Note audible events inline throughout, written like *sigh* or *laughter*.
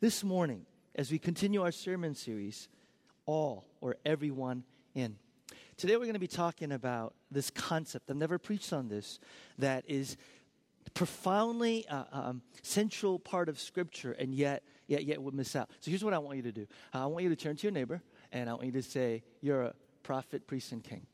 This morning, as we continue our sermon series, All or Everyone in. Today, we're going to be talking about this concept. I've never preached on this, that is profoundly uh, um, central part of Scripture, and yet, yet, yet would miss out. So here's what I want you to do. I want you to turn to your neighbor, and I want you to say, "You're a prophet, priest, and king."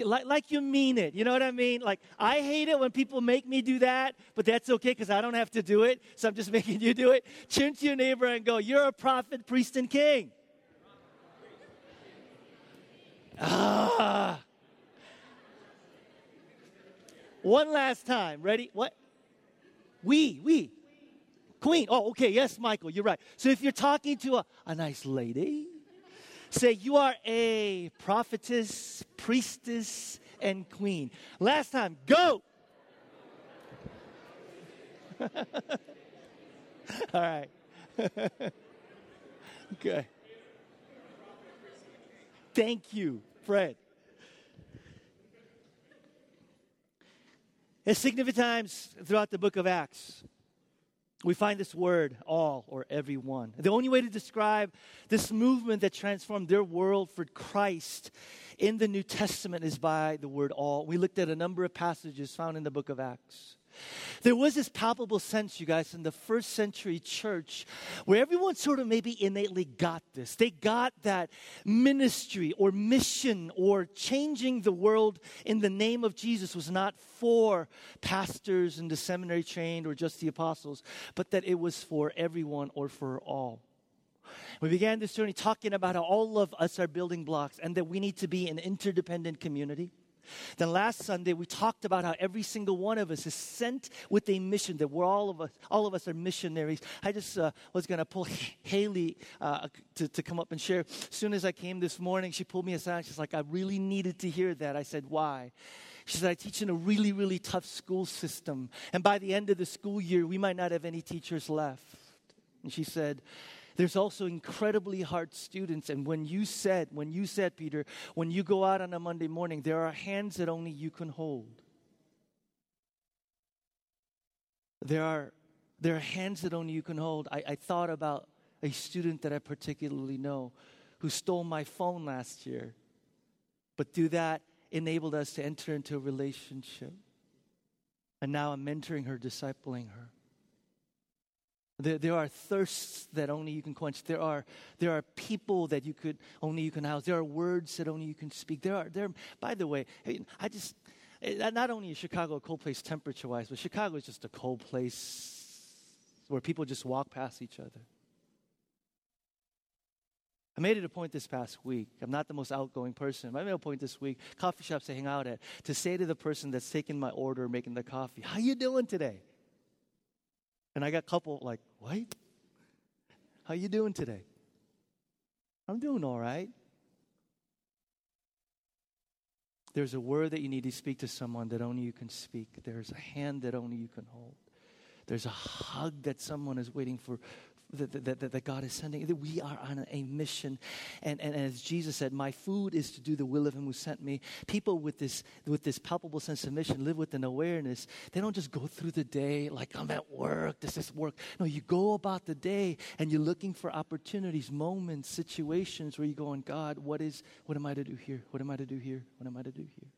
Like, like you mean it. You know what I mean? Like, I hate it when people make me do that, but that's okay because I don't have to do it. So I'm just *laughs* making you do it. Turn to your neighbor and go, You're a prophet, priest, and king. Ah. One last time. Ready? What? We, we. Queen. Oh, okay. Yes, Michael, you're right. So if you're talking to a, a nice lady, Say, You are a prophetess, priestess, and queen. Last time, go. *laughs* All right. *laughs* okay. Thank you, Fred. At significant times throughout the book of Acts, we find this word, all or everyone. The only way to describe this movement that transformed their world for Christ in the New Testament is by the word all. We looked at a number of passages found in the book of Acts. There was this palpable sense, you guys, in the first century church where everyone sort of maybe innately got this. They got that ministry or mission or changing the world in the name of Jesus was not for pastors and the seminary trained or just the apostles, but that it was for everyone or for all. We began this journey talking about how all of us are building blocks and that we need to be an interdependent community then last Sunday we talked about how every single one of us is sent with a mission. That we're all of us, all of us are missionaries. I just uh, was going to pull *laughs* Haley uh, to, to come up and share. As soon as I came this morning, she pulled me aside. She's like, "I really needed to hear that." I said, "Why?" She said, I teach in a really, really tough school system. And by the end of the school year, we might not have any teachers left. And she said, there's also incredibly hard students. And when you said, when you said, Peter, when you go out on a Monday morning, there are hands that only you can hold. There are, there are hands that only you can hold. I, I thought about a student that I particularly know who stole my phone last year. But through that, enabled us to enter into a relationship. And now I'm mentoring her, discipling her. There, there are thirsts that only you can quench. There are, there are people that you could only you can house. There are words that only you can speak. There are there. By the way, I just eh, not only is Chicago a cold place temperature wise, but Chicago is just a cold place where people just walk past each other. I made it a point this past week. I'm not the most outgoing person. I made a point this week, coffee shops to hang out at, to say to the person that's taking my order, making the coffee, "How you doing today?" And I got a couple like, what? How you doing today? I'm doing all right. There's a word that you need to speak to someone that only you can speak. There's a hand that only you can hold. There's a hug that someone is waiting for, that, that, that, God is sending. That we are on a mission. And, and, as Jesus said, my food is to do the will of him who sent me. People with this, with this palpable sense of mission live with an awareness. They don't just go through the day like, I'm at work, this is work. No, you go about the day and you're looking for opportunities, moments, situations where you go on, God, what is, what am I to do here? What am I to do here? What am I to do here?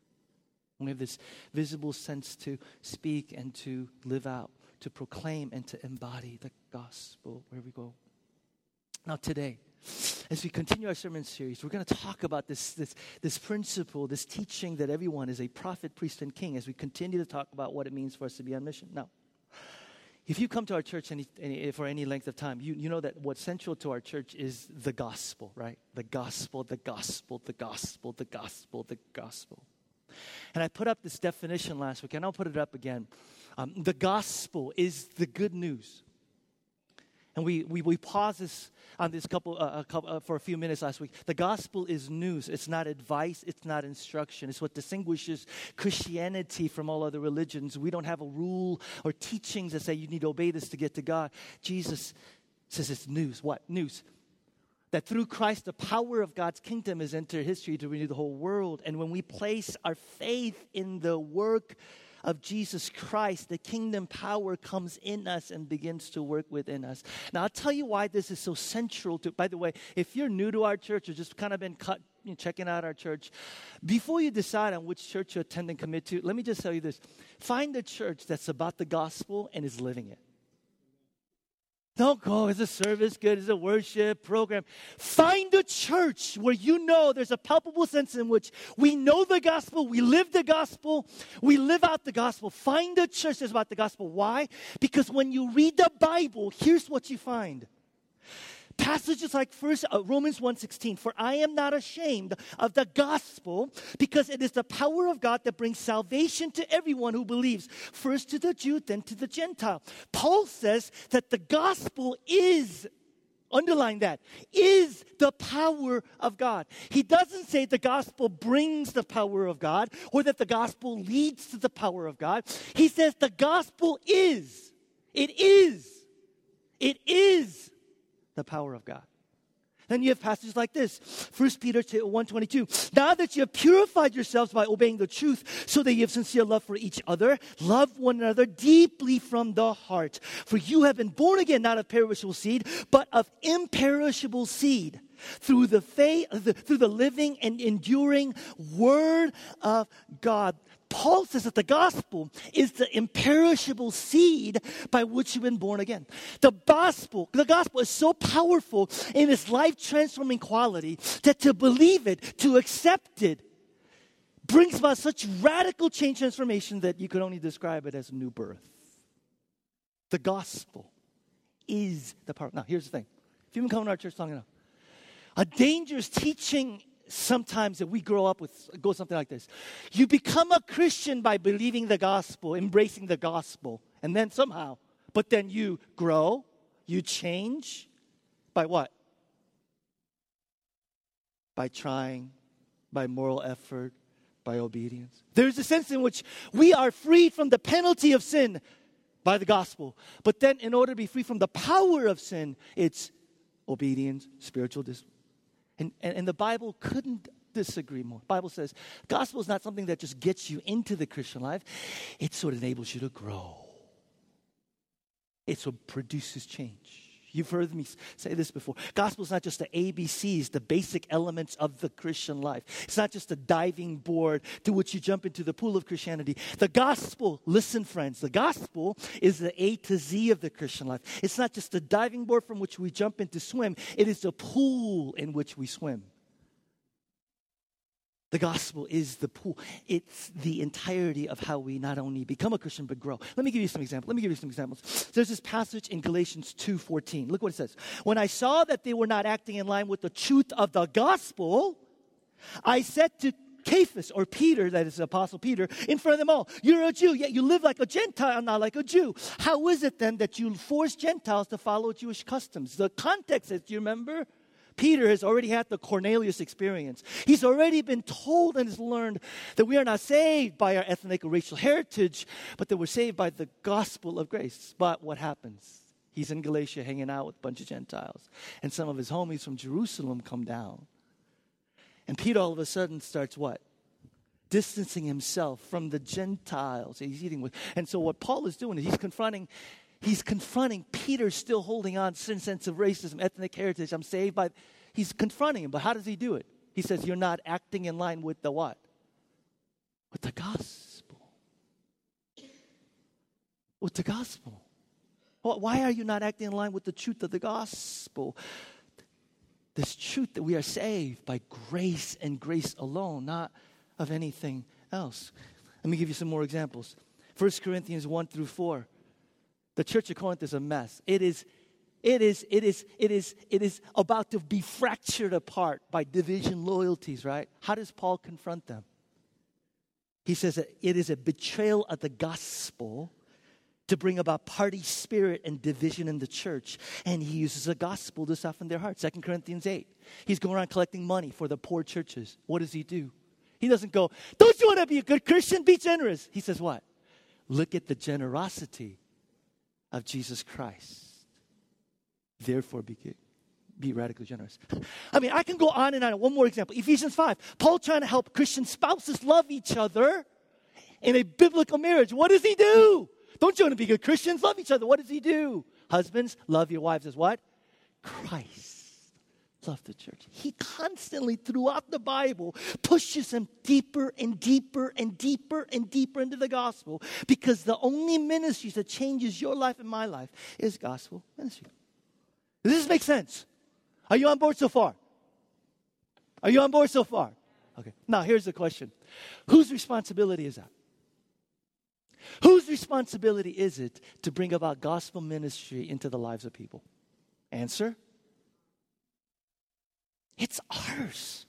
we have this visible sense to speak and to live out to proclaim and to embody the gospel where we go. Now, today, as we continue our sermon series, we're going to talk about this, this, this principle, this teaching that everyone is a prophet, priest, and king as we continue to talk about what it means for us to be on mission. Now, if you come to our church any, any, for any length of time, you, you know that what's central to our church is the gospel, right? The gospel, the gospel, the gospel, the gospel, the gospel. And I put up this definition last week, and I'll put it up again. Um, the gospel is the good news. And we, we, we paused this on this couple, uh, couple uh, for a few minutes last week. The gospel is news. It's not advice. It's not instruction. It's what distinguishes Christianity from all other religions. We don't have a rule or teachings that say you need to obey this to get to God. Jesus says it's news. What? News. That through Christ, the power of God's kingdom has entered history to renew the whole world. And when we place our faith in the work of Jesus Christ, the kingdom power comes in us and begins to work within us. Now, I'll tell you why this is so central to, by the way, if you're new to our church or just kind of been cut, you know, checking out our church, before you decide on which church you attend and commit to, let me just tell you this find a church that's about the gospel and is living it. Don't go, is the service good? Is the worship program? Find a church where you know there's a palpable sense in which we know the gospel, we live the gospel, we live out the gospel. Find a church that's about the gospel. Why? Because when you read the Bible, here's what you find passages like first uh, romans 1.16 for i am not ashamed of the gospel because it is the power of god that brings salvation to everyone who believes first to the jew then to the gentile. Paul says that the gospel is underline that is the power of god. He doesn't say the gospel brings the power of god or that the gospel leads to the power of god. He says the gospel is it is it is the power of God. Then you have passages like this 1 Peter 122. Now that you have purified yourselves by obeying the truth, so that you have sincere love for each other, love one another deeply from the heart. For you have been born again, not of perishable seed, but of imperishable seed through the faith, through the living and enduring word of God. Paul says that the gospel is the imperishable seed by which you've been born again. The gospel, the gospel is so powerful in its life transforming quality that to believe it, to accept it, brings about such radical change transformation that you could only describe it as a new birth. The gospel is the power. Now, here's the thing. If you've been coming to our church long enough, a dangerous teaching sometimes that we grow up with goes something like this. You become a christian by believing the gospel embracing the gospel and then somehow but then you grow you change by what? By trying by moral effort by obedience. There's a sense in which we are freed from the penalty of sin by the gospel but then in order to be free from the power of sin it's obedience spiritual discipline and, and, and the Bible couldn't disagree more. The Bible says gospel is not something that just gets you into the Christian life, it's what enables you to grow. It's what produces change. You've heard me say this before. Gospel is not just the ABCs, the basic elements of the Christian life. It's not just a diving board to which you jump into the pool of Christianity. The gospel, listen, friends, the gospel is the A to Z of the Christian life. It's not just a diving board from which we jump into swim, it is the pool in which we swim. The gospel is the pool. It's the entirety of how we not only become a Christian but grow. Let me give you some examples. Let me give you some examples. There's this passage in Galatians 2:14. Look what it says. When I saw that they were not acting in line with the truth of the gospel, I said to Cephas or Peter, that is Apostle Peter, in front of them all, You're a Jew, yet you live like a Gentile, not like a Jew. How is it then that you force Gentiles to follow Jewish customs? The context is, do you remember? Peter has already had the Cornelius experience. He's already been told and has learned that we are not saved by our ethnic or racial heritage, but that we're saved by the gospel of grace. But what happens? He's in Galatia hanging out with a bunch of Gentiles. And some of his homies from Jerusalem come down. And Peter all of a sudden starts what? Distancing himself from the Gentiles he's eating with. And so what Paul is doing is he's confronting he's confronting Peter still holding on to sense of racism, ethnic heritage. I'm saved by. He's confronting him, but how does he do it? He says, You're not acting in line with the what? With the gospel. With the gospel. Why are you not acting in line with the truth of the gospel? This truth that we are saved by grace and grace alone, not of anything else. Let me give you some more examples. 1 Corinthians 1 through 4. The church of Corinth is a mess. It is, it is, it is, it is, it is about to be fractured apart by division loyalties, right? How does Paul confront them? He says that it is a betrayal of the gospel to bring about party spirit and division in the church. And he uses the gospel to soften their hearts. Second Corinthians 8. He's going around collecting money for the poor churches. What does he do? He doesn't go, Don't you want to be a good Christian? Be generous. He says, What? Look at the generosity of Jesus Christ. Therefore, be, be radically generous. *laughs* I mean, I can go on and on. One more example Ephesians 5. Paul trying to help Christian spouses love each other in a biblical marriage, what does he do? Don't you want to be good Christians? Love each other. What does he do? Husbands, love your wives as what? Christ loved the church. He constantly, throughout the Bible, pushes them deeper and deeper and deeper and deeper into the gospel because the only ministry that changes your life and my life is gospel ministry. Does this make sense? Are you on board so far? Are you on board so far? Okay. Now, here's the question Whose responsibility is that? Whose responsibility is it to bring about gospel ministry into the lives of people? Answer it's ours.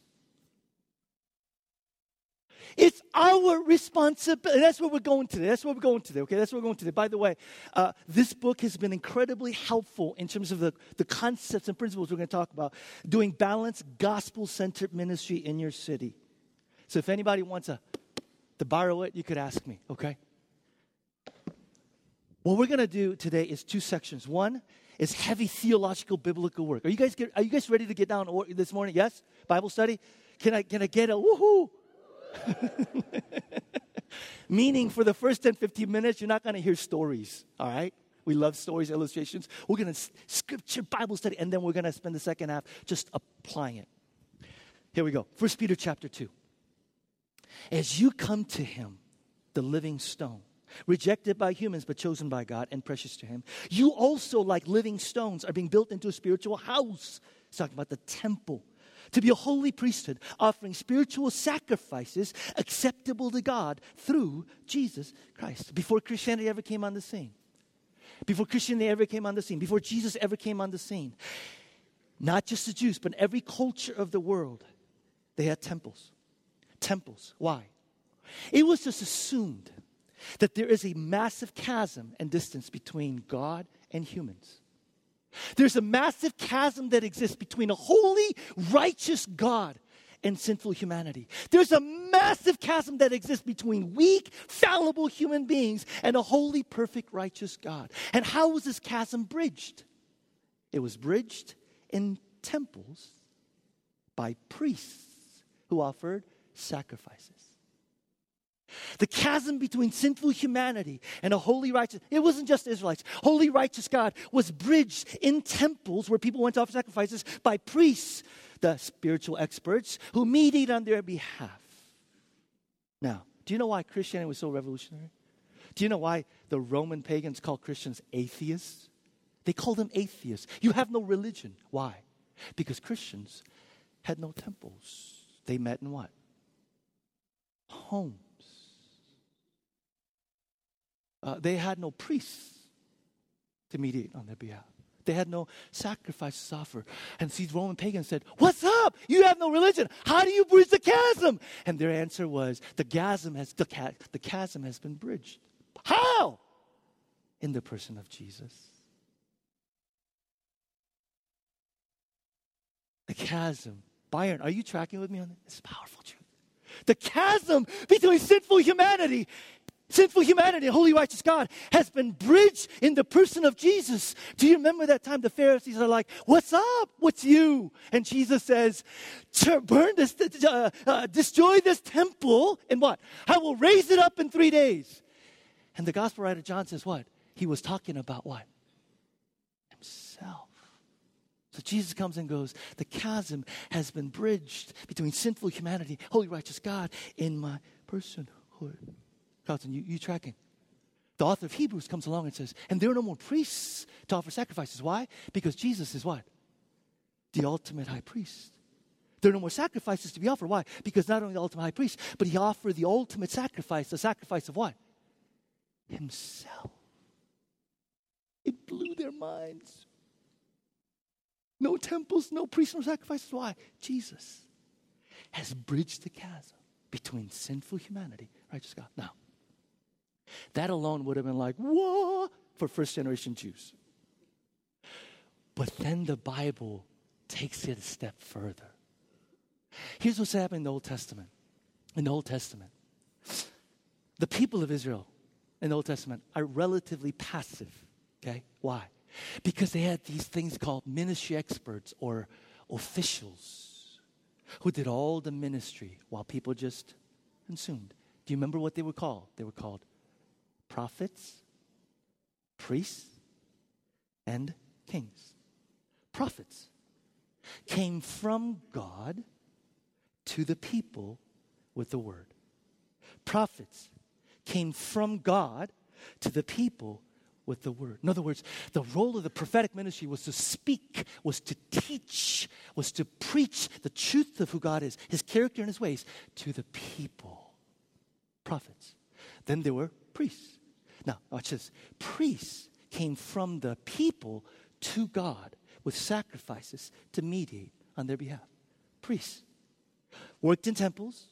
It's our responsibility. That's where we're going today. That's where we're going today. Okay, that's where we're going today. By the way, uh, this book has been incredibly helpful in terms of the, the concepts and principles we're going to talk about doing balanced, gospel centered ministry in your city. So if anybody wants a, to borrow it, you could ask me, okay? What we're going to do today is two sections. One is heavy theological biblical work. Are you guys get, are you guys ready to get down this morning? Yes? Bible study? Can I can I get a woohoo? *laughs* Meaning for the first 10 15 minutes you're not going to hear stories, all right? We love stories, illustrations. We're going to scripture Bible study and then we're going to spend the second half just applying it. Here we go. First Peter chapter 2. As you come to him, the living stone, rejected by humans but chosen by God and precious to Him. You also, like living stones, are being built into a spiritual house. It's talking about the temple. To be a holy priesthood, offering spiritual sacrifices acceptable to God through Jesus Christ. Before Christianity ever came on the scene, before Christianity ever came on the scene, before Jesus ever came on the scene, not just the Jews, but every culture of the world, they had temples. Temples. Why? It was just assumed that there is a massive chasm and distance between God and humans. There's a massive chasm that exists between a holy, righteous God and sinful humanity. There's a massive chasm that exists between weak, fallible human beings and a holy, perfect, righteous God. And how was this chasm bridged? It was bridged in temples by priests who offered sacrifices. The chasm between sinful humanity and a holy righteous, it wasn't just Israelites. Holy righteous God was bridged in temples where people went to offer sacrifices by priests, the spiritual experts, who mediate on their behalf. Now, do you know why Christianity was so revolutionary? Do you know why the Roman pagans called Christians atheists? They called them atheists. You have no religion. Why? Because Christians had no temples. They met in what? Home. Uh, they had no priests to mediate on their behalf. They had no sacrifices to offer. And these Roman pagans said, What's up? You have no religion. How do you bridge the chasm? And their answer was, The chasm has, the, ca- the chasm has been bridged. How? In the person of Jesus. The chasm. Byron, are you tracking with me on this? It's powerful truth. The chasm between sinful humanity Sinful humanity, holy righteous God has been bridged in the person of Jesus. Do you remember that time the Pharisees are like, What's up? What's you? And Jesus says, Burn this, uh, uh, destroy this temple, and what? I will raise it up in three days. And the gospel writer John says, What? He was talking about what? Himself. So Jesus comes and goes, The chasm has been bridged between sinful humanity, holy righteous God, in my personhood. Carlton, you, you tracking? The author of Hebrews comes along and says, and there are no more priests to offer sacrifices. Why? Because Jesus is what? The ultimate high priest. There are no more sacrifices to be offered. Why? Because not only the ultimate high priest, but he offered the ultimate sacrifice, the sacrifice of what? Himself. It blew their minds. No temples, no priests, no sacrifices. Why? Jesus has bridged the chasm between sinful humanity, righteous God. Now, that alone would have been like, whoa, For first generation Jews. But then the Bible takes it a step further. Here's what's happening in the Old Testament. In the Old Testament, the people of Israel in the Old Testament are relatively passive. Okay? Why? Because they had these things called ministry experts or officials who did all the ministry while people just consumed. Do Do you remember what they were called? They were called prophets, priests, and kings. Prophets came from God to the people with the word. Prophets came from God to the people with the word. In other words, the role of the prophetic ministry was to speak, was to teach, was to preach the truth of who God is, his character and his ways to the people. Prophets. Then there were priests. Now, watch this. Priests came from the people to God with sacrifices to mediate on their behalf. Priests worked in temples,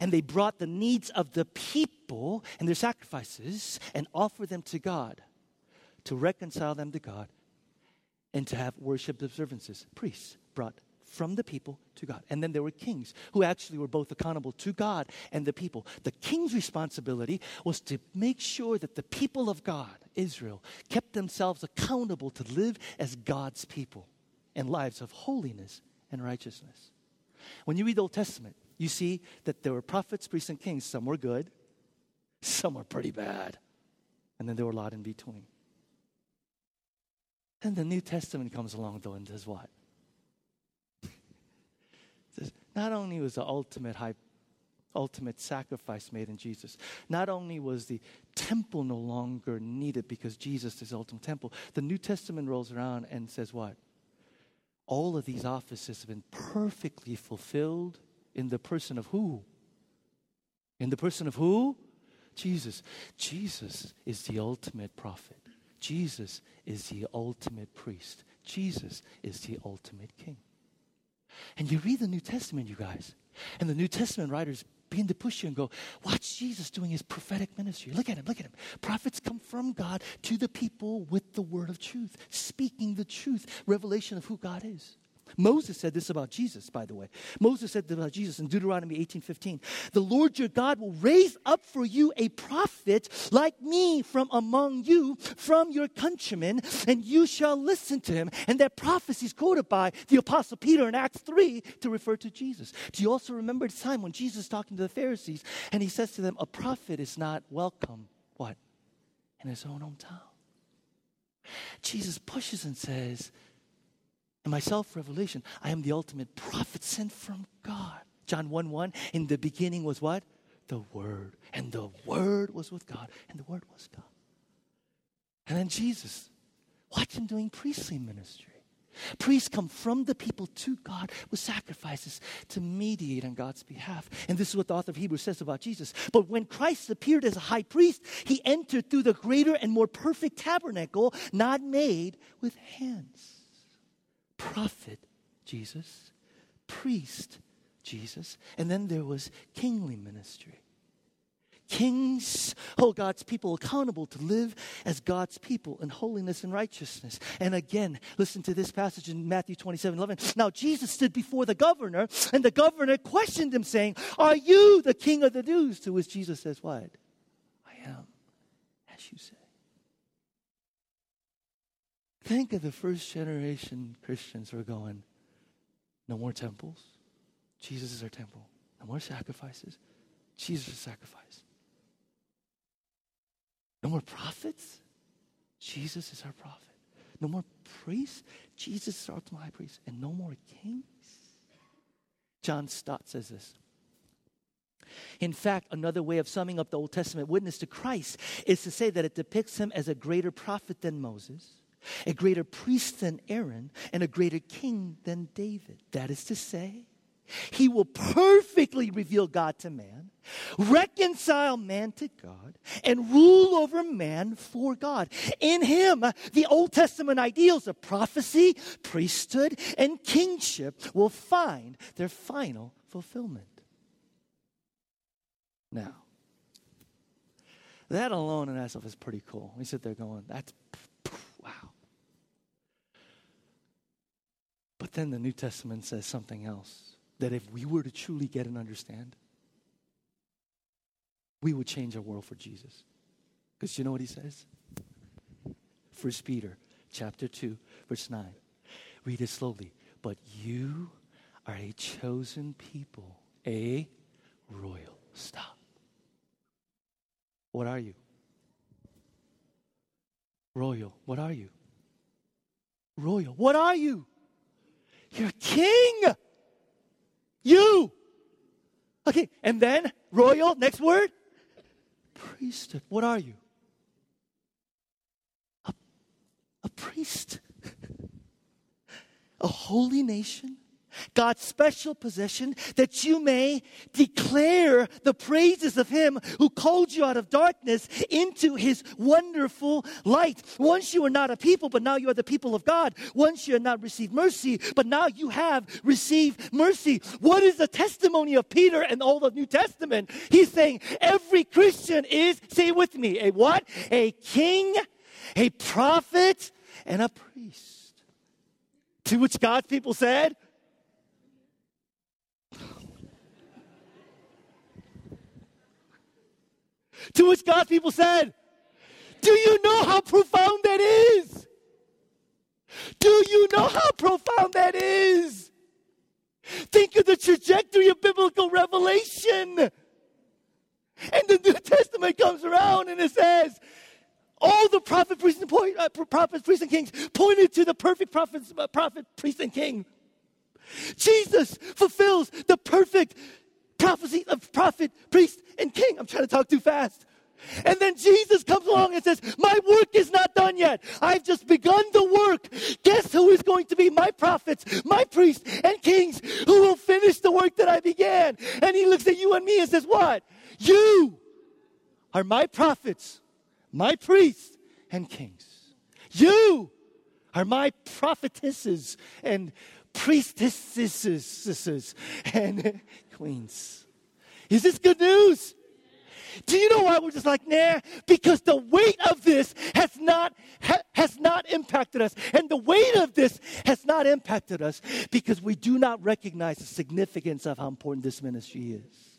and they brought the needs of the people and their sacrifices and offered them to God to reconcile them to God and to have worship observances. Priests brought from the people to God. And then there were kings who actually were both accountable to God and the people. The king's responsibility was to make sure that the people of God, Israel, kept themselves accountable to live as God's people and lives of holiness and righteousness. When you read the Old Testament, you see that there were prophets, priests, and kings. Some were good, some were pretty bad, and then there were a lot in between. And the New Testament comes along, though, and does what? Not only was the ultimate high, ultimate sacrifice made in Jesus, not only was the temple no longer needed because Jesus is the ultimate temple, the New Testament rolls around and says what? All of these offices have been perfectly fulfilled in the person of who? In the person of who? Jesus. Jesus is the ultimate prophet. Jesus is the ultimate priest. Jesus is the ultimate king. And you read the New Testament, you guys, and the New Testament writers begin to push you and go, watch Jesus doing his prophetic ministry. Look at him, look at him. Prophets come from God to the people with the word of truth, speaking the truth, revelation of who God is. Moses said this about Jesus, by the way. Moses said this about Jesus in Deuteronomy 18:15. The Lord your God will raise up for you a prophet like me from among you, from your countrymen, and you shall listen to him. And that prophecy is quoted by the Apostle Peter in Acts 3 to refer to Jesus. Do you also remember the time when Jesus is talking to the Pharisees and he says to them, A prophet is not welcome, what? In his own hometown. Jesus pushes and says, and my self revelation, I am the ultimate prophet sent from God. John 1 1, in the beginning was what? The Word. And the Word was with God, and the Word was God. And then Jesus, watch him doing priestly ministry. Priests come from the people to God with sacrifices to mediate on God's behalf. And this is what the author of Hebrews says about Jesus. But when Christ appeared as a high priest, he entered through the greater and more perfect tabernacle, not made with hands prophet, Jesus, priest, Jesus, and then there was kingly ministry. Kings hold God's people accountable to live as God's people in holiness and righteousness. And again, listen to this passage in Matthew 27 11. Now, Jesus stood before the governor, and the governor questioned him, saying, Are you the king of the Jews? To which Jesus says, What? I am, as you say. Think of the first generation Christians who are going, no more temples. Jesus is our temple. No more sacrifices. Jesus is sacrifice. No more prophets. Jesus is our prophet. No more priests. Jesus is our high priest. And no more kings. John Stott says this. In fact, another way of summing up the Old Testament witness to Christ is to say that it depicts him as a greater prophet than Moses a greater priest than Aaron, and a greater king than David. That is to say, he will perfectly reveal God to man, reconcile man to God, and rule over man for God. In him, the Old Testament ideals of prophecy, priesthood, and kingship will find their final fulfillment. Now, that alone in itself is pretty cool. We sit there going, that's But then the New Testament says something else that if we were to truly get and understand, we would change our world for Jesus. Because you know what he says? First Peter chapter 2, verse 9. Read it slowly. But you are a chosen people, a royal. Stop. What are you? Royal, what are you? Royal, what are you? You're king. You. Okay, and then royal, next word. Priesthood. What are you? A, a priest. *laughs* a holy nation God's special possession, that you may declare the praises of Him who called you out of darkness into His wonderful light. Once you were not a people, but now you are the people of God. Once you had not received mercy, but now you have received mercy. What is the testimony of Peter and all the New Testament? He's saying every Christian is, say it with me, a what? A king, a prophet, and a priest. To which God's people said, To which God's people said, Do you know how profound that is? Do you know how profound that is? Think of the trajectory of biblical revelation. And the New Testament comes around and it says, all the prophet, priests, and point, uh, prophets, priests, and kings pointed to the perfect uh, prophet, priest, and king. Jesus fulfills the perfect prophecy of prophet, priest, and king. I'm trying to talk too fast. And then Jesus comes along and says, My work is not done yet. I've just begun the work. Guess who is going to be my prophets, my priests, and kings who will finish the work that I began? And he looks at you and me and says, What? You are my prophets, my priests, and kings. You are my prophetesses and priestesses and queens. Is this good news? Do you know why we're just like, nah? Because the weight of this has not ha, has not impacted us, and the weight of this has not impacted us because we do not recognize the significance of how important this ministry is.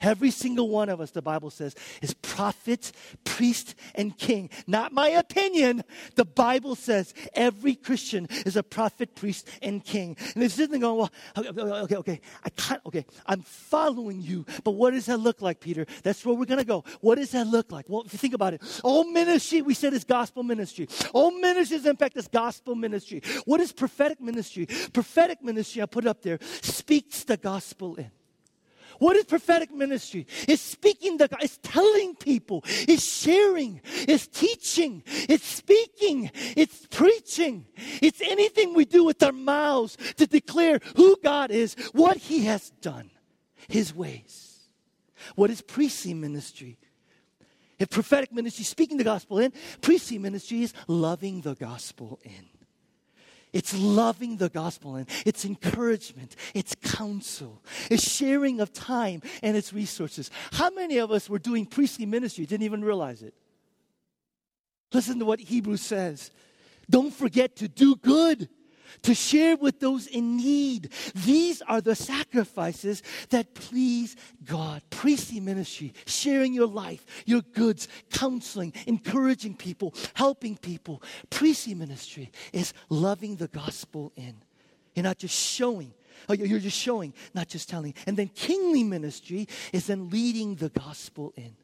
Every single one of us, the Bible says, is prophet, priest, and king. Not my opinion. The Bible says every Christian is a prophet, priest, and king. And they're sitting there going, well, okay, okay, okay, I can't, okay, I'm following you, but what does that look like, Peter? That's where we're going to go. What does that look like? Well, if you think about it, all ministry, we said is gospel ministry. All ministry, in fact, is gospel ministry. What is prophetic ministry? Prophetic ministry, I put up there, speaks the gospel in. What is prophetic ministry? It's speaking the God, it's telling people, it's sharing, it's teaching, it's speaking, it's preaching. It's anything we do with our mouths to declare who God is, what He has done, His ways. What is priestly ministry? If prophetic ministry, speaking the gospel in, priestly ministry is loving the gospel in. It's loving the gospel and it's encouragement, it's counsel, it's sharing of time and its resources. How many of us were doing priestly ministry, didn't even realize it? Listen to what Hebrews says. Don't forget to do good to share with those in need. These are the sacrifices that please God. Priestly ministry, sharing your life, your goods, counseling, encouraging people, helping people. Priestly ministry is loving the gospel in. You're not just showing. Oh, you're just showing, not just telling. And then kingly ministry is then leading the gospel in.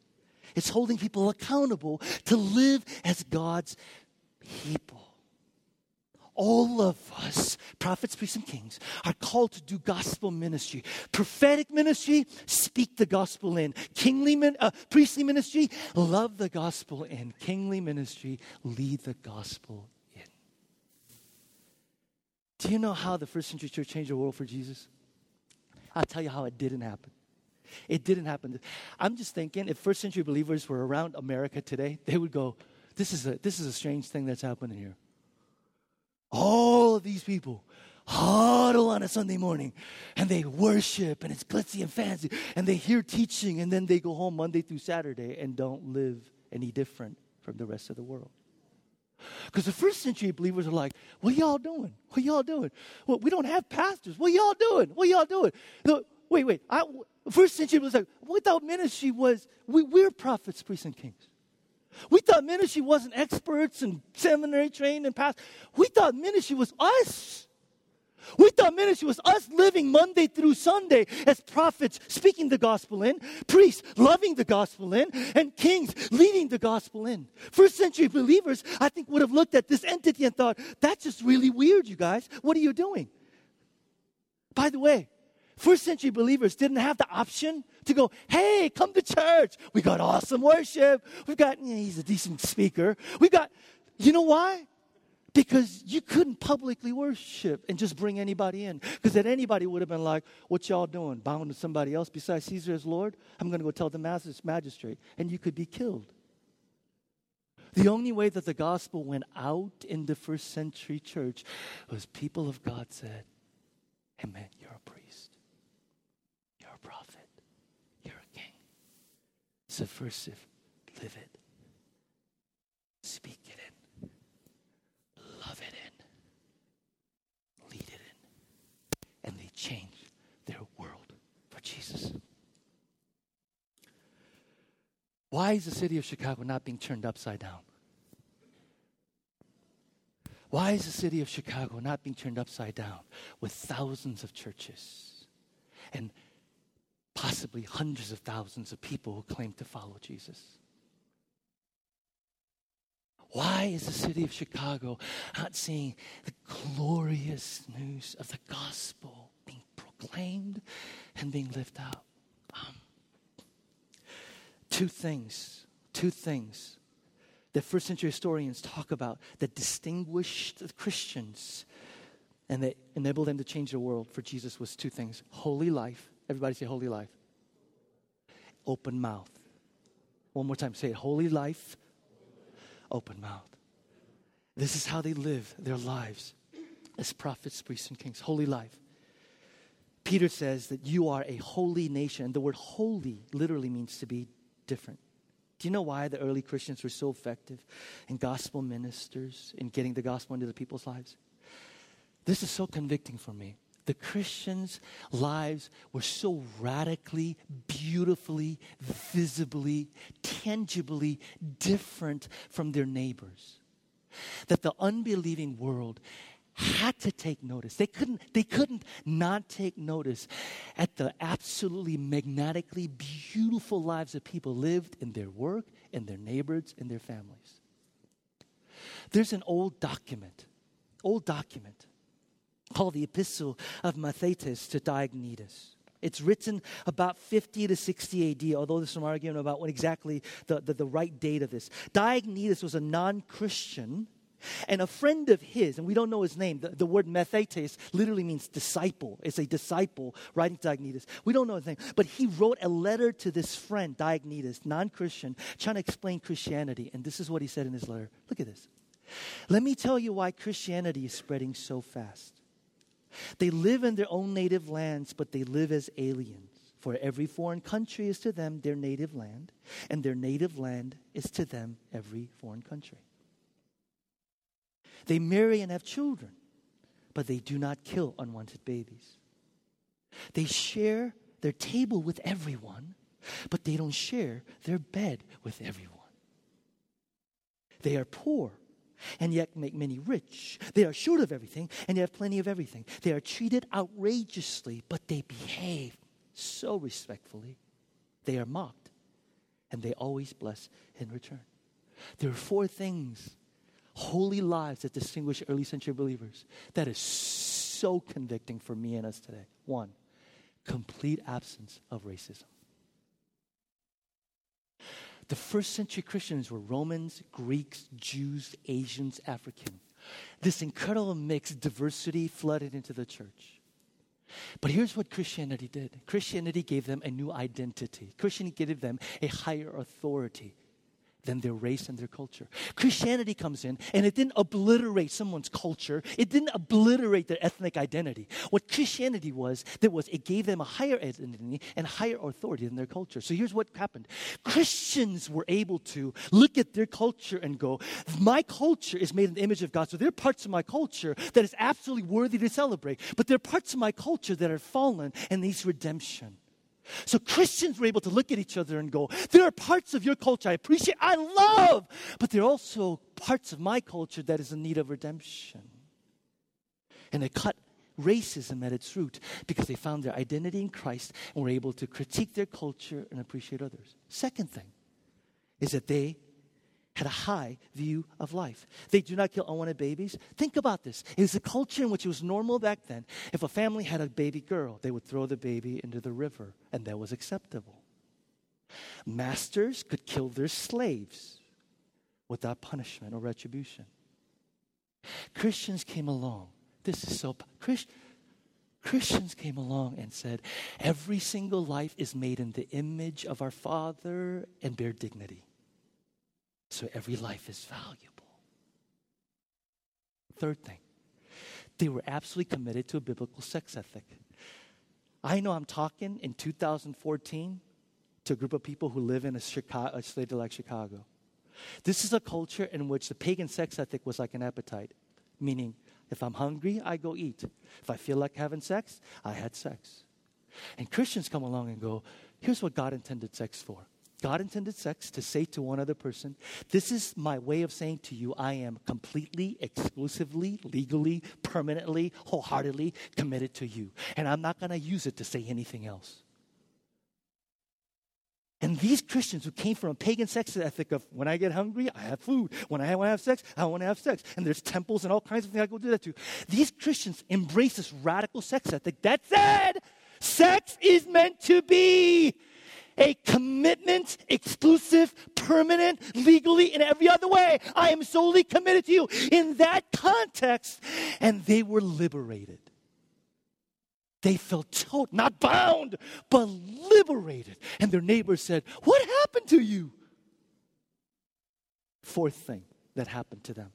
It's holding people accountable to live as God's people all of us, prophets, priests, and kings, are called to do gospel ministry. Prophetic ministry, speak the gospel in. Kingly, uh, priestly ministry, love the gospel in. Kingly ministry, lead the gospel in. Do you know how the first century church changed the world for Jesus? I'll tell you how it didn't happen. It didn't happen. I'm just thinking if first century believers were around America today, they would go, this is a, this is a strange thing that's happening here all of these people huddle on a Sunday morning and they worship and it's glitzy and fancy and they hear teaching and then they go home Monday through Saturday and don't live any different from the rest of the world. Because the first century believers are like, what y'all doing? What y'all doing? Well, we don't have pastors. What y'all doing? What y'all doing? Wait, wait. I, first century was like, without ministry was, we, we're prophets, priests, and kings. We thought ministry wasn't experts and seminary trained and past. We thought ministry was us. We thought ministry was us living Monday through Sunday as prophets, speaking the gospel in, priests loving the gospel in, and kings leading the gospel in. First century believers, I think, would have looked at this entity and thought, that's just really weird, you guys. What are you doing? By the way, first century believers didn't have the option to go, hey, come to church. We got awesome worship. We've got, yeah, he's a decent speaker. We got, you know why? Because you couldn't publicly worship and just bring anybody in. Because then anybody would have been like, What y'all doing? Bound to somebody else besides Caesar as Lord? I'm going to go tell the magistrate. And you could be killed. The only way that the gospel went out in the first century church was people of God said, Amen, you're a priest. You're a prophet. You're a king. Subversive. Live it. Speak it in, love it in, lead it in. And they change their world for Jesus. Why is the city of Chicago not being turned upside down? Why is the city of Chicago not being turned upside down with thousands of churches and possibly hundreds of thousands of people who claim to follow Jesus? Why is the city of Chicago not seeing the glorious news of the gospel being proclaimed and being lived out. Um, two things, two things that first century historians talk about that distinguished the Christians and that enabled them to change the world for Jesus was two things holy life. Everybody say holy life. Open mouth. One more time, say it holy life, open mouth. This is how they live their lives as prophets, priests, and kings. Holy life. Peter says that you are a holy nation. The word holy literally means to be different. Do you know why the early Christians were so effective in gospel ministers in getting the gospel into the people's lives? This is so convicting for me. The Christians' lives were so radically, beautifully, visibly, tangibly different from their neighbors that the unbelieving world had to take notice. They couldn't, they couldn't not take notice at the absolutely magnetically beautiful lives that people lived in their work, in their neighbors, in their families. There's an old document, old document called the Epistle of Mathetes to Diognetus. It's written about 50 to 60 AD, although there's some argument about what exactly the, the, the right date of this. Diognetus was a non Christian and a friend of his, and we don't know his name, the, the word mathetes literally means disciple. It's a disciple writing to Diognetus. We don't know his name, but he wrote a letter to this friend, Diognetus, non Christian, trying to explain Christianity. And this is what he said in his letter. Look at this. Let me tell you why Christianity is spreading so fast. They live in their own native lands, but they live as aliens. For every foreign country is to them their native land, and their native land is to them every foreign country. They marry and have children, but they do not kill unwanted babies. They share their table with everyone, but they don't share their bed with everyone. They are poor and yet make many rich. They are short of everything and they have plenty of everything. They are treated outrageously, but they behave so respectfully. They are mocked and they always bless in return. There are four things holy lives that distinguish early century believers. That is so convicting for me and us today. One, complete absence of racism. The first century Christians were Romans, Greeks, Jews, Asians, African. This incredible mixed diversity flooded into the church. But here's what Christianity did Christianity gave them a new identity, Christianity gave them a higher authority than their race and their culture. Christianity comes in and it didn't obliterate someone's culture. It didn't obliterate their ethnic identity. What Christianity was, that was it gave them a higher identity and higher authority than their culture. So here's what happened. Christians were able to look at their culture and go, my culture is made in the image of God. So there are parts of my culture that is absolutely worthy to celebrate. But there are parts of my culture that are fallen and needs redemption. So Christians were able to look at each other and go, there are parts of your culture I appreciate, I love, but there are also parts of my culture that is in need of redemption. And they cut racism at its root because they found their identity in Christ and were able to critique their culture and appreciate others. Second thing is that they had a high view of life. They do not kill unwanted babies. Think about this. It was a culture in which it was normal back then. If a family had a baby girl, they would throw the baby into the river, and that was acceptable. Masters could kill their slaves without punishment or retribution. Christians came along. This is so. Christ, Christians came along and said, every single life is made in the image of our Father and bear dignity. So every life is valuable. Third thing, they were absolutely committed to a biblical sex ethic. I know I'm talking in 2014 to a group of people who live in a, Chicago, a state like Chicago. This is a culture in which the pagan sex ethic was like an appetite, meaning if I'm hungry, I go eat. If I feel like having sex, I had sex. And Christians come along and go, here's what God intended sex for. God intended sex to say to one other person, This is my way of saying to you, I am completely, exclusively, legally, permanently, wholeheartedly committed to you. And I'm not going to use it to say anything else. And these Christians who came from a pagan sex ethic of when I get hungry, I have food. When I want to have sex, I want to have sex. And there's temples and all kinds of things I go do that to. These Christians embrace this radical sex ethic that said sex is meant to be a commitment, exclusive, permanent, legally, in every other way. I am solely committed to you in that context. And they were liberated. They felt told, not bound, but liberated. And their neighbors said, What happened to you? Fourth thing that happened to them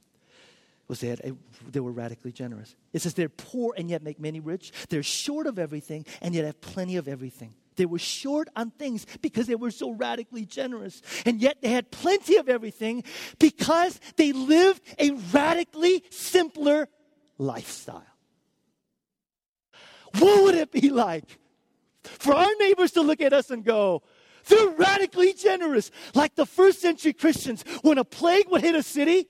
was they, had a, they were radically generous. It says they're poor and yet make many rich. They're short of everything and yet have plenty of everything. They were short on things because they were so radically generous. And yet they had plenty of everything because they lived a radically simpler lifestyle. What would it be like for our neighbors to look at us and go, they're radically generous, like the first century Christians when a plague would hit a city?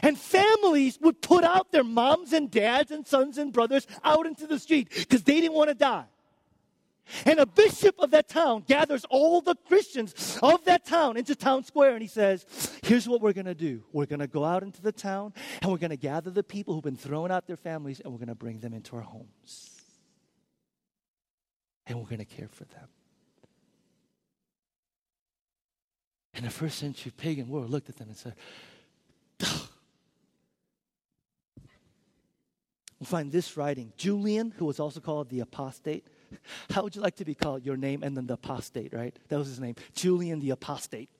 And families would put out their moms and dads and sons and brothers out into the street because they didn't want to die. And a bishop of that town gathers all the Christians of that town into town square and he says, Here's what we're going to do. We're going to go out into the town and we're going to gather the people who've been throwing out their families and we're going to bring them into our homes and we're going to care for them. And the first century pagan world looked at them and said, We'll find this writing. Julian, who was also called the apostate. *laughs* How would you like to be called? Your name and then the apostate, right? That was his name. Julian the apostate.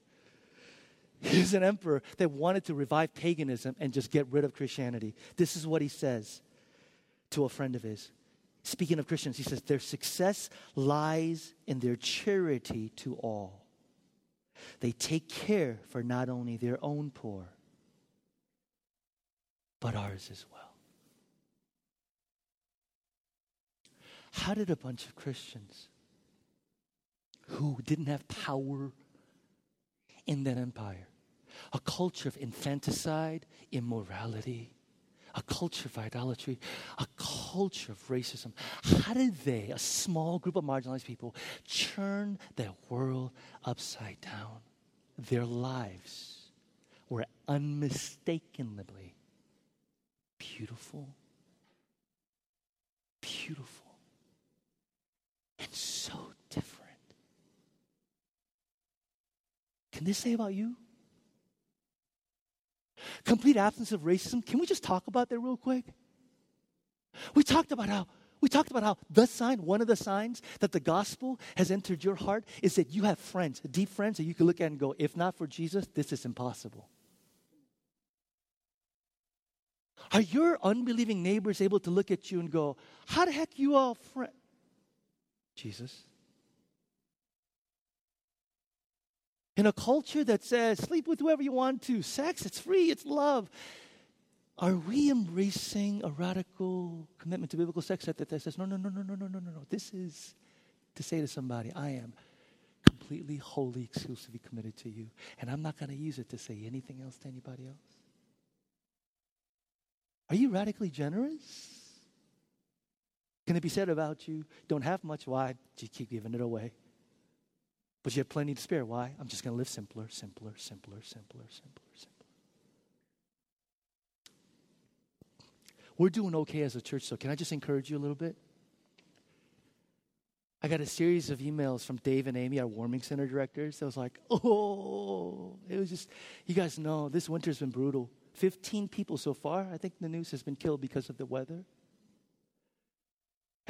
*laughs* He's an emperor that wanted to revive paganism and just get rid of Christianity. This is what he says to a friend of his speaking of Christians, he says, their success lies in their charity to all. They take care for not only their own poor, but ours as well. How did a bunch of Christians who didn't have power in that empire, a culture of infanticide, immorality, a culture of idolatry, a culture of racism. How did they, a small group of marginalized people, turn their world upside down? Their lives were unmistakably beautiful, beautiful, and so different. Can this say about you? complete absence of racism. Can we just talk about that real quick? We talked about how we talked about how the sign, one of the signs that the gospel has entered your heart is that you have friends, deep friends that you can look at and go, if not for Jesus, this is impossible. Are your unbelieving neighbors able to look at you and go, how the heck you all friend? Jesus. In a culture that says, sleep with whoever you want to, sex, it's free, it's love. Are we embracing a radical commitment to biblical sex that, says, no, no, no, no, no, no, no, no, no. This is to say to somebody, I am completely, wholly, exclusively committed to you. And I'm not going to use it to say anything else to anybody else. Are you radically generous? Can it be said about you? Don't have much. Why? You keep giving it away. But you have plenty to spare. Why? I'm just going to live simpler, simpler, simpler, simpler, simpler, simpler. We're doing okay as a church, so can I just encourage you a little bit? I got a series of emails from Dave and Amy, our warming center directors. I was like, oh, it was just, you guys know this winter's been brutal. 15 people so far, I think the news has been killed because of the weather.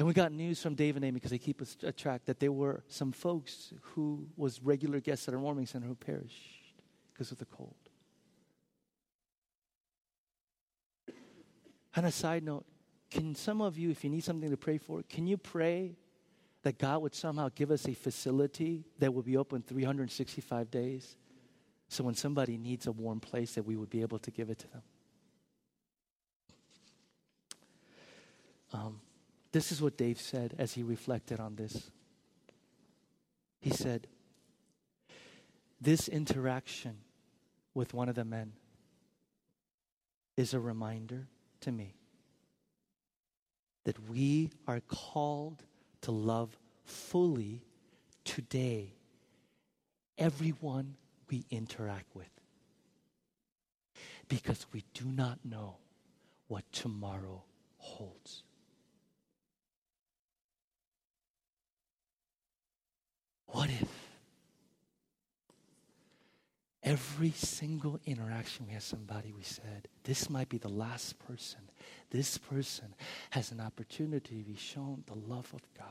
And we got news from Dave and Amy because they keep us a track that there were some folks who was regular guests at our warming center who perished because of the cold. On a side note, can some of you, if you need something to pray for, can you pray that God would somehow give us a facility that will be open 365 days? So when somebody needs a warm place, that we would be able to give it to them. Um, this is what Dave said as he reflected on this. He said, This interaction with one of the men is a reminder to me that we are called to love fully today everyone we interact with because we do not know what tomorrow holds. What if Every single interaction we have somebody, we said, this might be the last person. This person has an opportunity to be shown the love of God.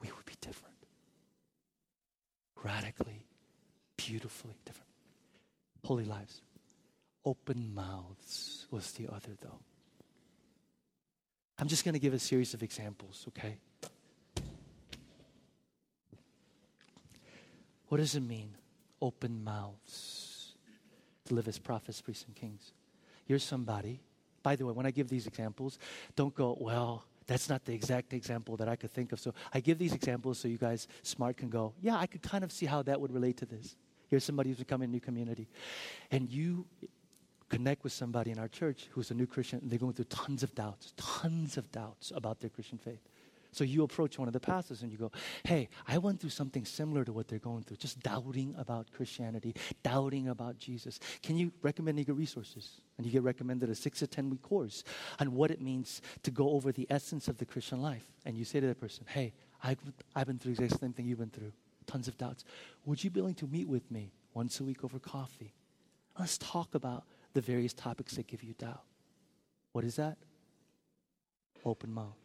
We would be different. Radically, beautifully different. Holy lives. Open mouths was the other, though. I'm just going to give a series of examples, okay? What does it mean? Open mouths to live as prophets, priests, and kings. You're somebody. By the way, when I give these examples, don't go, well, that's not the exact example that I could think of. So I give these examples so you guys smart can go, yeah, I could kind of see how that would relate to this. Here's somebody who's becoming a new community. And you connect with somebody in our church who's a new Christian, and they're going through tons of doubts, tons of doubts about their Christian faith. So you approach one of the pastors and you go, Hey, I went through something similar to what they're going through, just doubting about Christianity, doubting about Jesus. Can you recommend any good resources? And you get recommended a six to 10 week course on what it means to go over the essence of the Christian life. And you say to that person, Hey, I've, I've been through the same thing you've been through, tons of doubts. Would you be willing to meet with me once a week over coffee? Let's talk about the various topics that give you doubt. What is that? Open mouth.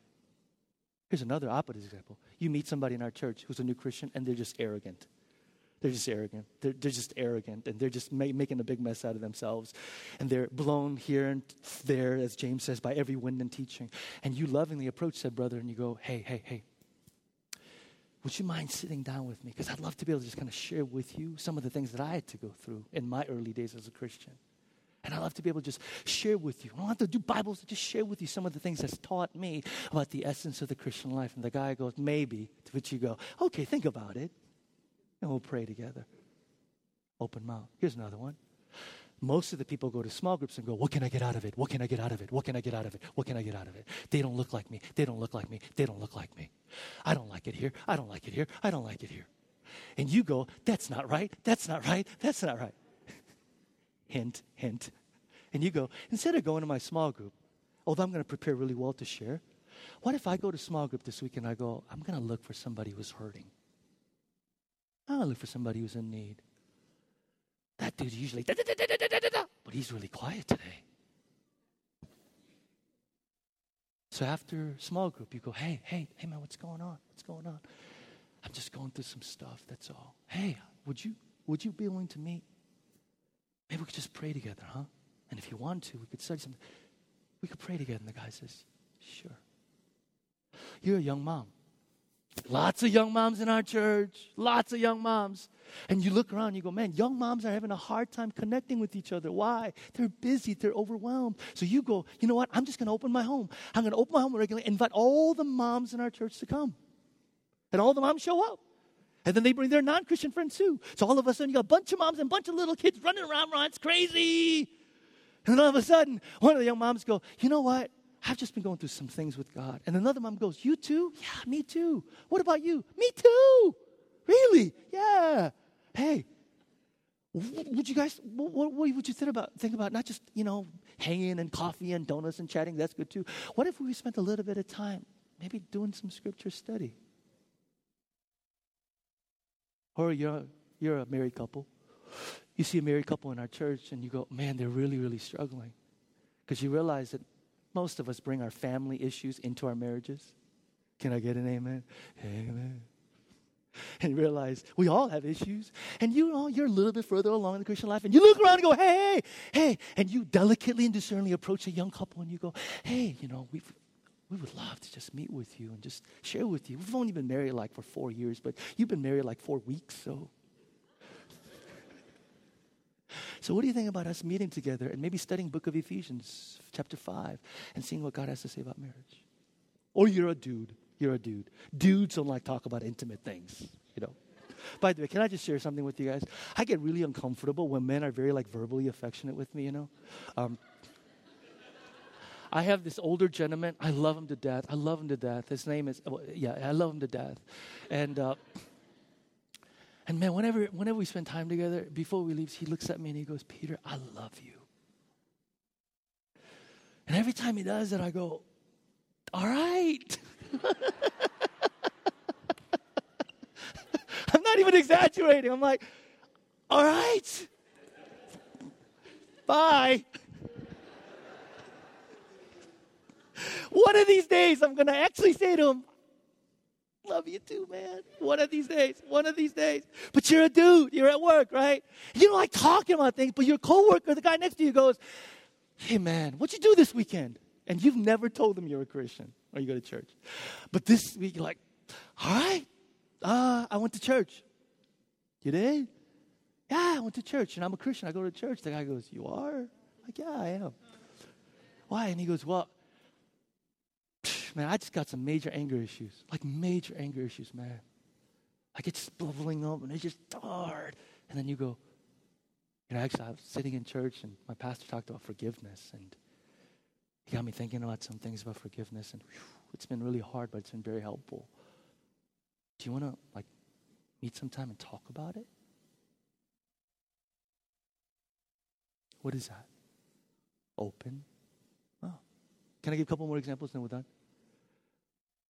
Here's another opposite example. You meet somebody in our church who's a new Christian and they're just arrogant. They're just arrogant. They're, they're just arrogant and they're just ma- making a big mess out of themselves. And they're blown here and there, as James says, by every wind and teaching. And you lovingly approach that brother and you go, hey, hey, hey, would you mind sitting down with me? Because I'd love to be able to just kind of share with you some of the things that I had to go through in my early days as a Christian. And I love to be able to just share with you. I don't have to do Bibles, to just share with you some of the things that's taught me about the essence of the Christian life. And the guy goes, maybe, to which you go, okay, think about it. And we'll pray together. Open mouth. Here's another one. Most of the people go to small groups and go, What can I get out of it? What can I get out of it? What can I get out of it? What can I get out of it? They don't look like me. They don't look like me. They don't look like me. I don't like it here. I don't like it here. I don't like it here. And you go, That's not right. That's not right. That's not right hint, hint. And you go, instead of going to my small group, although I'm going to prepare really well to share, what if I go to small group this week and I go, I'm going to look for somebody who's hurting? I'm going to look for somebody who's in need. That dude's usually, da, da, da, but he's really quiet today. So after small group, you go, hey, hey, hey, man, what's going on? What's going on? I'm just going through some stuff. That's all. Hey, would you would you be willing to meet? Maybe we could just pray together, huh? And if you want to, we could study something. We could pray together. And the guy says, Sure. You're a young mom. Lots of young moms in our church. Lots of young moms. And you look around, you go, man, young moms are having a hard time connecting with each other. Why? They're busy, they're overwhelmed. So you go, you know what? I'm just going to open my home. I'm going to open my home regularly, invite all the moms in our church to come. And all the moms show up. And then they bring their non Christian friends too. So all of a sudden, you got a bunch of moms and a bunch of little kids running around, around. It's crazy. And all of a sudden, one of the young moms go, you know what? I've just been going through some things with God. And another mom goes, You too? Yeah, me too. What about you? Me too. Really? Yeah. Hey, would you guys, what, what would you think about, think about not just, you know, hanging and coffee and donuts and chatting? That's good too. What if we spent a little bit of time maybe doing some scripture study? Or you're, you're a married couple. You see a married couple in our church and you go, man, they're really, really struggling. Because you realize that most of us bring our family issues into our marriages. Can I get an amen? Amen. And realize we all have issues. And you know, you're a little bit further along in the Christian life, and you look around and go, hey, hey, hey. And you delicately and discerningly approach a young couple and you go, hey, you know, we've we would love to just meet with you and just share with you. We've only been married like for four years, but you've been married like four weeks, so. so, what do you think about us meeting together and maybe studying Book of Ephesians, chapter 5, and seeing what God has to say about marriage? Or you're a dude. You're a dude. Dudes don't like talk about intimate things, you know. By the way, can I just share something with you guys? I get really uncomfortable when men are very like verbally affectionate with me, you know. Um, I have this older gentleman. I love him to death. I love him to death. His name is, yeah, I love him to death. And, uh, and man, whenever, whenever we spend time together, before we leave, he looks at me and he goes, Peter, I love you. And every time he does it, I go, all right. *laughs* I'm not even exaggerating. I'm like, all right. Bye. One of these days, I'm going to actually say to him, Love you too, man. One of these days, one of these days. But you're a dude, you're at work, right? You don't like talking about things, but your coworker, the guy next to you, goes, Hey, man, what'd you do this weekend? And you've never told them you're a Christian or you go to church. But this week, you're like, All right, uh, I went to church. You did? Yeah, I went to church and I'm a Christian. I go to church. The guy goes, You are? I'm like, yeah, I am. Why? And he goes, Well, man, I just got some major anger issues, like major anger issues, man. Like it's bubbling up and it's just hard. And then you go, you know, actually, I was sitting in church and my pastor talked about forgiveness and he got me thinking about some things about forgiveness and whew, it's been really hard, but it's been very helpful. Do you want to like meet sometime and talk about it? What is that? Open. Oh. Can I give a couple more examples and then we're done?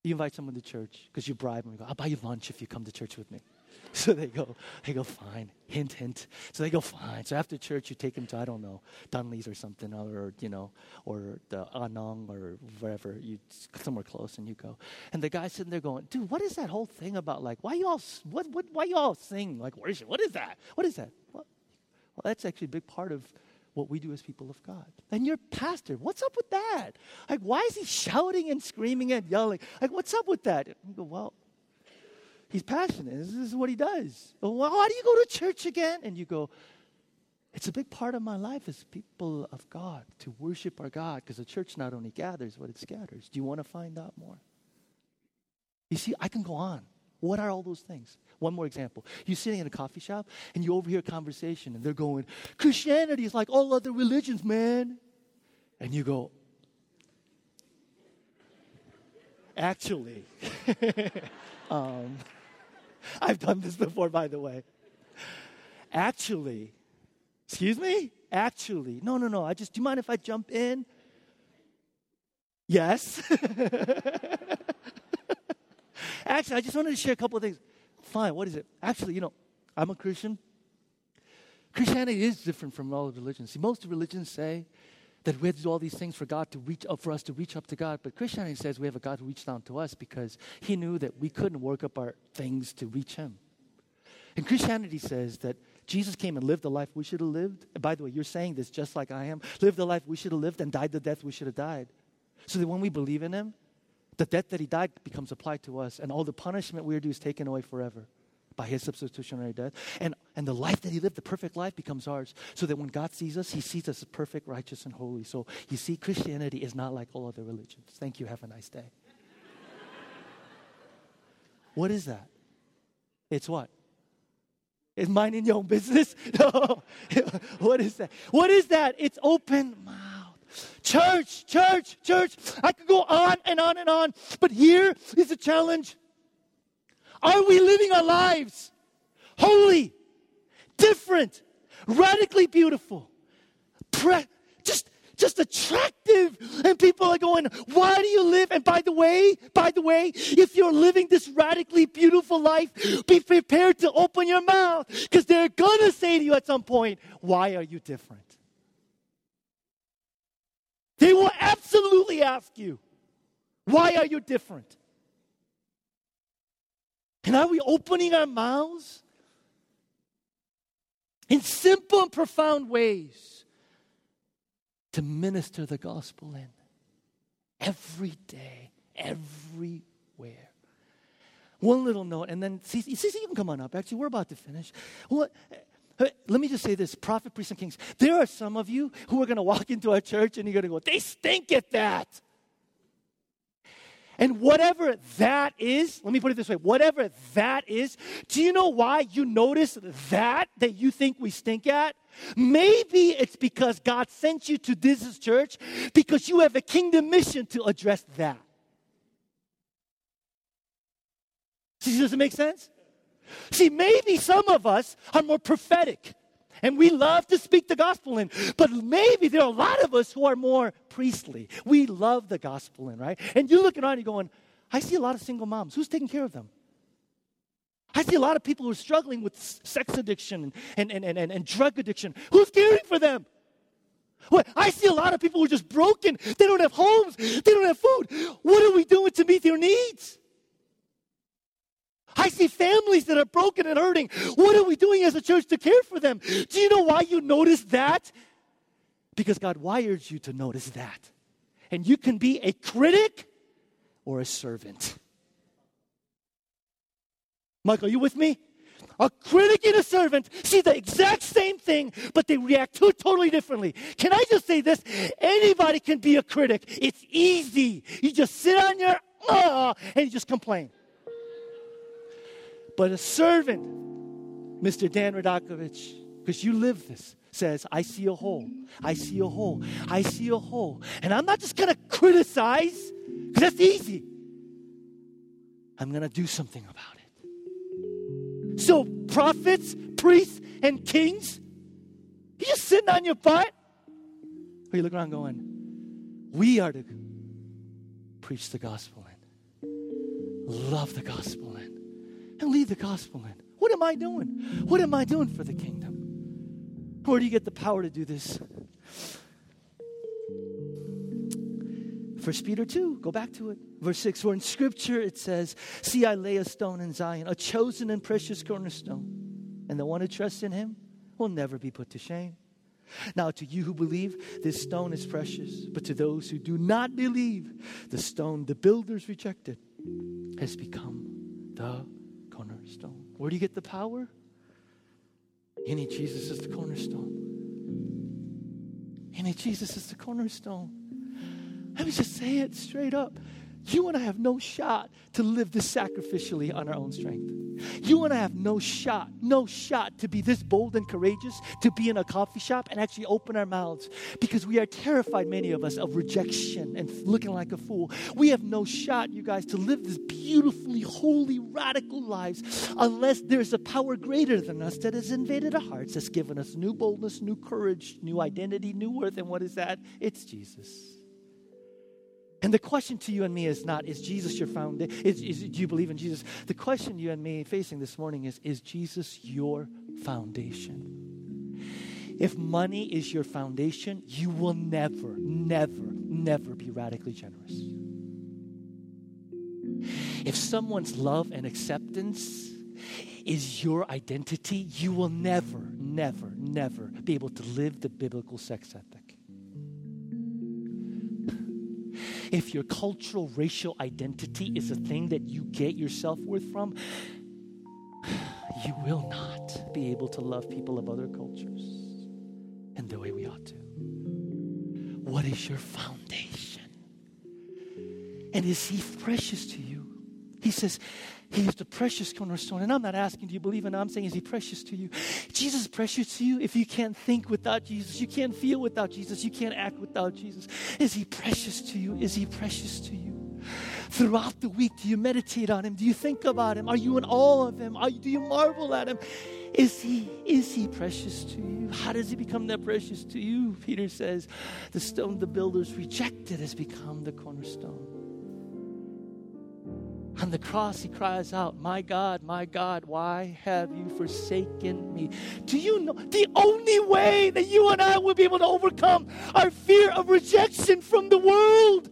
You invite someone to church because you bribe them. You go, I'll buy you lunch if you come to church with me. *laughs* So they go, they go, fine. Hint, hint. So they go, fine. So after church, you take them to, I don't know, Dunlay's or something, or, you know, or the Anong or wherever, you somewhere close, and you go. And the guy's sitting there going, dude, what is that whole thing about? Like, why you all, what, what, why you all sing like worship? What is that? What is that? Well, well, that's actually a big part of what we do as people of God. And your pastor, what's up with that? Like, why is he shouting and screaming and yelling? Like, what's up with that? And go, well, he's passionate. This is what he does. Well, why do you go to church again? And you go, it's a big part of my life as people of God to worship our God because the church not only gathers, but it scatters. Do you want to find out more? You see, I can go on. What are all those things? One more example. You're sitting in a coffee shop and you overhear a conversation and they're going, Christianity is like all other religions, man. And you go, actually, *laughs* um, I've done this before, by the way. Actually, excuse me? Actually, no, no, no. I just, do you mind if I jump in? Yes. *laughs* Actually, I just wanted to share a couple of things. Fine, what is it? Actually, you know, I'm a Christian. Christianity is different from all the religions. See, most religions say that we have to do all these things for God to reach up for us to reach up to God. But Christianity says we have a God who reached down to us because he knew that we couldn't work up our things to reach him. And Christianity says that Jesus came and lived the life we should have lived. And by the way, you're saying this just like I am. Lived the life we should have lived and died the death we should have died. So that when we believe in him, the death that he died becomes applied to us, and all the punishment we are due is taken away forever by his substitutionary death. And, and the life that he lived, the perfect life, becomes ours. So that when God sees us, he sees us as perfect, righteous, and holy. So you see, Christianity is not like all other religions. Thank you. Have a nice day. *laughs* what is that? It's what? Is minding your own business? *laughs* No. *laughs* what is that? What is that? It's open mouth. Church, church, church. I could go on and on and on, but here is the challenge. Are we living our lives holy, different, radically beautiful, pre- just just attractive. And people are going, Why do you live? And by the way, by the way, if you're living this radically beautiful life, be prepared to open your mouth because they're going to say to you at some point, Why are you different? They will absolutely ask you, Why are you different? And are we opening our mouths in simple and profound ways? to minister the gospel in every day, everywhere. One little note, and then see, see, you can come on up. Actually, we're about to finish. What? Let me just say this prophet, priest, and kings. There are some of you who are going to walk into our church and you're going to go, they stink at that. And whatever that is, let me put it this way whatever that is, do you know why you notice that that you think we stink at? Maybe it's because God sent you to this church because you have a kingdom mission to address that. See, does it make sense? See, maybe some of us are more prophetic and we love to speak the gospel in. But maybe there are a lot of us who are more priestly. We love the gospel in, right? And you're looking around and you're going, I see a lot of single moms. Who's taking care of them? I see a lot of people who are struggling with sex addiction and, and, and, and, and drug addiction. Who's caring for them? I see a lot of people who are just broken. They don't have homes. They don't have food. What are we doing to meet their needs? I see families that are broken and hurting. What are we doing as a church to care for them? Do you know why you notice that? Because God wired you to notice that. And you can be a critic or a servant. Michael, you with me? A critic and a servant see the exact same thing, but they react it totally differently. Can I just say this? Anybody can be a critic. It's easy. You just sit on your uh, and you just complain. But a servant, Mr. Dan Radakovich, because you live this, says, I see a hole. I see a hole. I see a hole. And I'm not just going to criticize, because that's easy. I'm going to do something about it. So, prophets, priests, and kings, you just sitting on your butt? Or you look around going, we are to preach the gospel and love the gospel and and leave the gospel in. What am I doing? What am I doing for the kingdom? Where do you get the power to do this? First Peter 2, go back to it. Verse 6, where in scripture it says, See, I lay a stone in Zion, a chosen and precious cornerstone, and the one who trusts in him will never be put to shame. Now, to you who believe, this stone is precious, but to those who do not believe, the stone the builders rejected has become the cornerstone. Where do you get the power? Need Jesus is the cornerstone. Need Jesus is the cornerstone. Let me just say it straight up. You and I have no shot to live this sacrificially on our own strength. You and I have no shot, no shot to be this bold and courageous, to be in a coffee shop and actually open our mouths because we are terrified, many of us, of rejection and looking like a fool. We have no shot, you guys, to live this beautifully holy, radical lives unless there's a power greater than us that has invaded our hearts, that's given us new boldness, new courage, new identity, new worth. And what is that? It's Jesus. And the question to you and me is not, is Jesus your foundation? Is, is, do you believe in Jesus? The question you and me facing this morning is, is Jesus your foundation? If money is your foundation, you will never, never, never be radically generous. If someone's love and acceptance is your identity, you will never, never, never be able to live the biblical sex ethic. If your cultural racial identity is a thing that you get your self worth from, *sighs* you will not be able to love people of other cultures in the way we ought to. What is your foundation? And is He precious to you? He says, He is the precious cornerstone. And I'm not asking, do you believe in him? I'm saying, is he precious to you? Jesus is precious to you if you can't think without Jesus, you can't feel without Jesus, you can't act without Jesus. Is he precious to you? Is he precious to you? Throughout the week, do you meditate on him? Do you think about him? Are you in awe of him? Are, do you marvel at him? Is he, is he precious to you? How does he become that precious to you? Peter says, the stone the builders rejected has become the cornerstone. On the cross, he cries out, My God, my God, why have you forsaken me? Do you know the only way that you and I will be able to overcome our fear of rejection from the world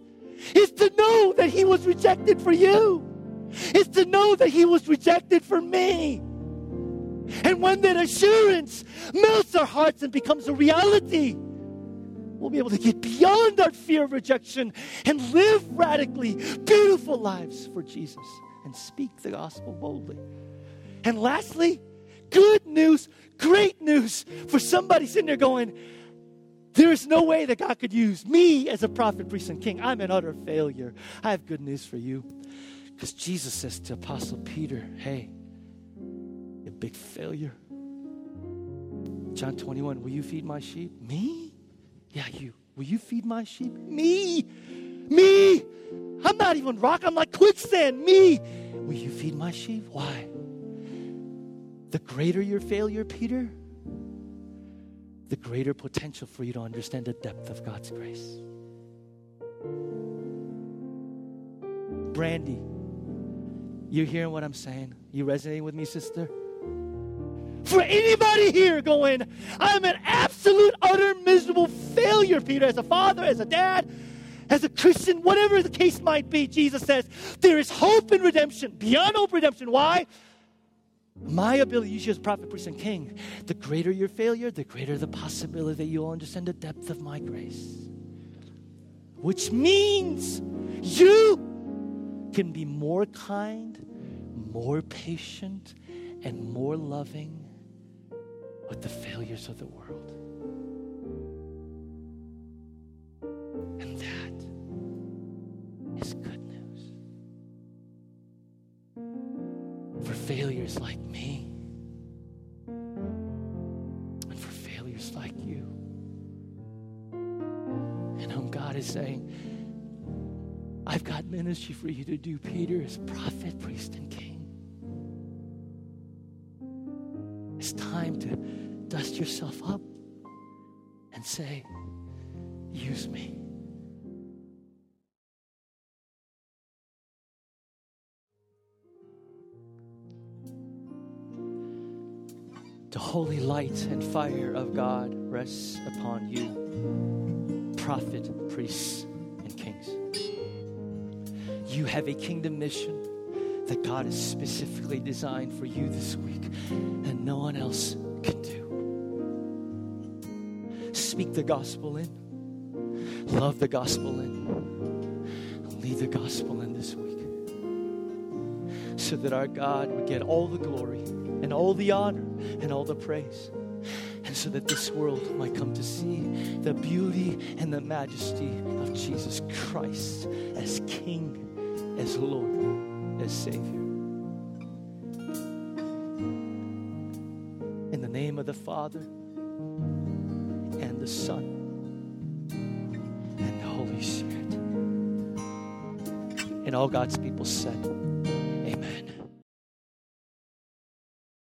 is to know that he was rejected for you, is to know that he was rejected for me. And when that assurance melts our hearts and becomes a reality, we'll be able to get beyond our fear of rejection and live radically beautiful lives for Jesus and speak the gospel boldly. And lastly, good news, great news for somebody sitting there going, there is no way that God could use me as a prophet, priest, and king. I'm an utter failure. I have good news for you. Because Jesus says to Apostle Peter, hey, a big failure. John 21, will you feed my sheep? Me? Yeah, you. Will you feed my sheep? Me. Me. I'm not even rock. I'm like quicksand. Me. Will you feed my sheep? Why? The greater your failure, Peter, the greater potential for you to understand the depth of God's grace. Brandy, you hearing what I'm saying? You resonating with me, sister? For anybody here going, I'm an absolute, utter, miserable failure, Peter, as a father, as a dad, as a Christian, whatever the case might be, Jesus says, there is hope in redemption, beyond hope redemption. Why? My ability, you as prophet, priest, and king, the greater your failure, the greater the possibility that you'll understand the depth of my grace. Which means you can be more kind, more patient, and more loving with the failures of the world. And that is good news. For failures like me, and for failures like you, and whom God is saying, I've got ministry for you to do, Peter, as prophet, priest, and king. Dust yourself up and say, Use me. The holy light and fire of God rests upon you, prophet, priests, and kings. You have a kingdom mission that God has specifically designed for you this week, and no one else can do. Speak the gospel in, love the gospel in, lead the gospel in this week so that our God would get all the glory and all the honor and all the praise. And so that this world might come to see the beauty and the majesty of Jesus Christ as King, as Lord, as Savior. In the name of the Father the Son and the Holy Spirit. And all God's people said,